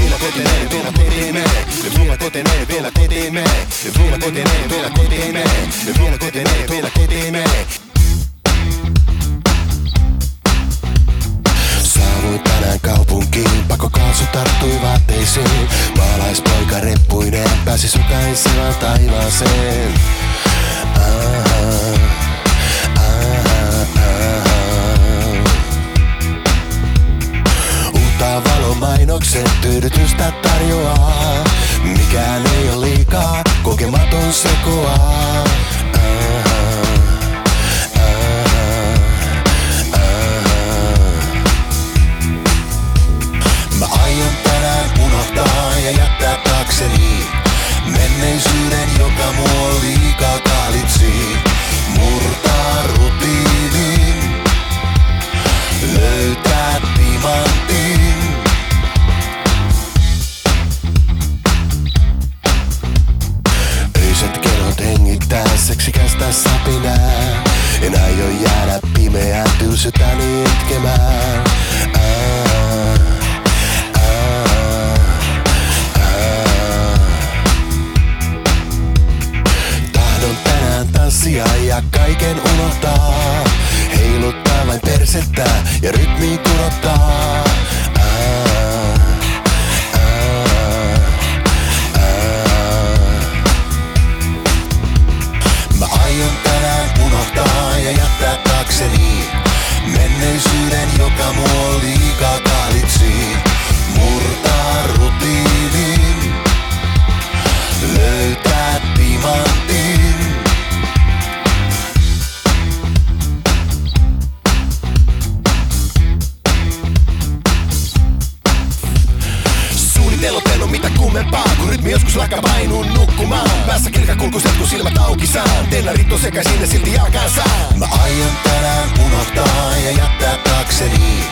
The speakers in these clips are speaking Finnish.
Vielä kotineen, vielä kotineen, vielä kotineen, vielä kotineen, vielä kotineen, vielä kotineen, vielä kotineen, vielä kotineen. Saavuin tänään kaupunkiin, pakokaasu tarttui vaatteisiin. Maalaispoika reppuineen pääsi sukaisevaan taivaaseen. Tyydytystä tarjoaa. Mikään ei ole liikaa, kokematon sekoaa. Tanssia ja kaiken unohtaa. Heiluttaa vain persettä ja rytmiin kurottaa Suunnitellut mitä kummempaa Kun rytmi joskus lakka painun nukkumaan. Päässä kirkakulkuset kun silmät auki saan. Tennarit on sekaisin ja silti jalkaan saan. Mä aion tänään unohtaa ja jättää taakseni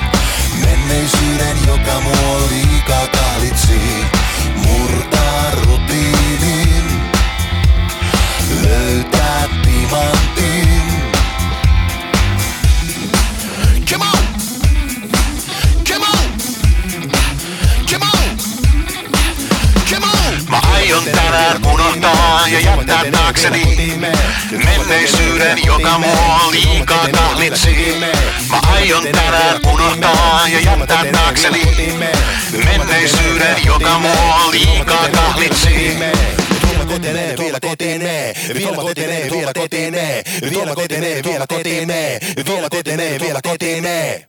aion tänään unohtaa ja jättää taakseni. Menneisyyden, joka mua liikaa kahlitsi Mä aion tänään unohtaa ja jättää taakseni. Menneisyyden, joka mua liikaa kahlitsi Vielä kotineen, vielä kotineen, vielä kotineen, vielä kotineen, vielä kotineen, vielä kotineen, vielä kotineen, vielä kotineen.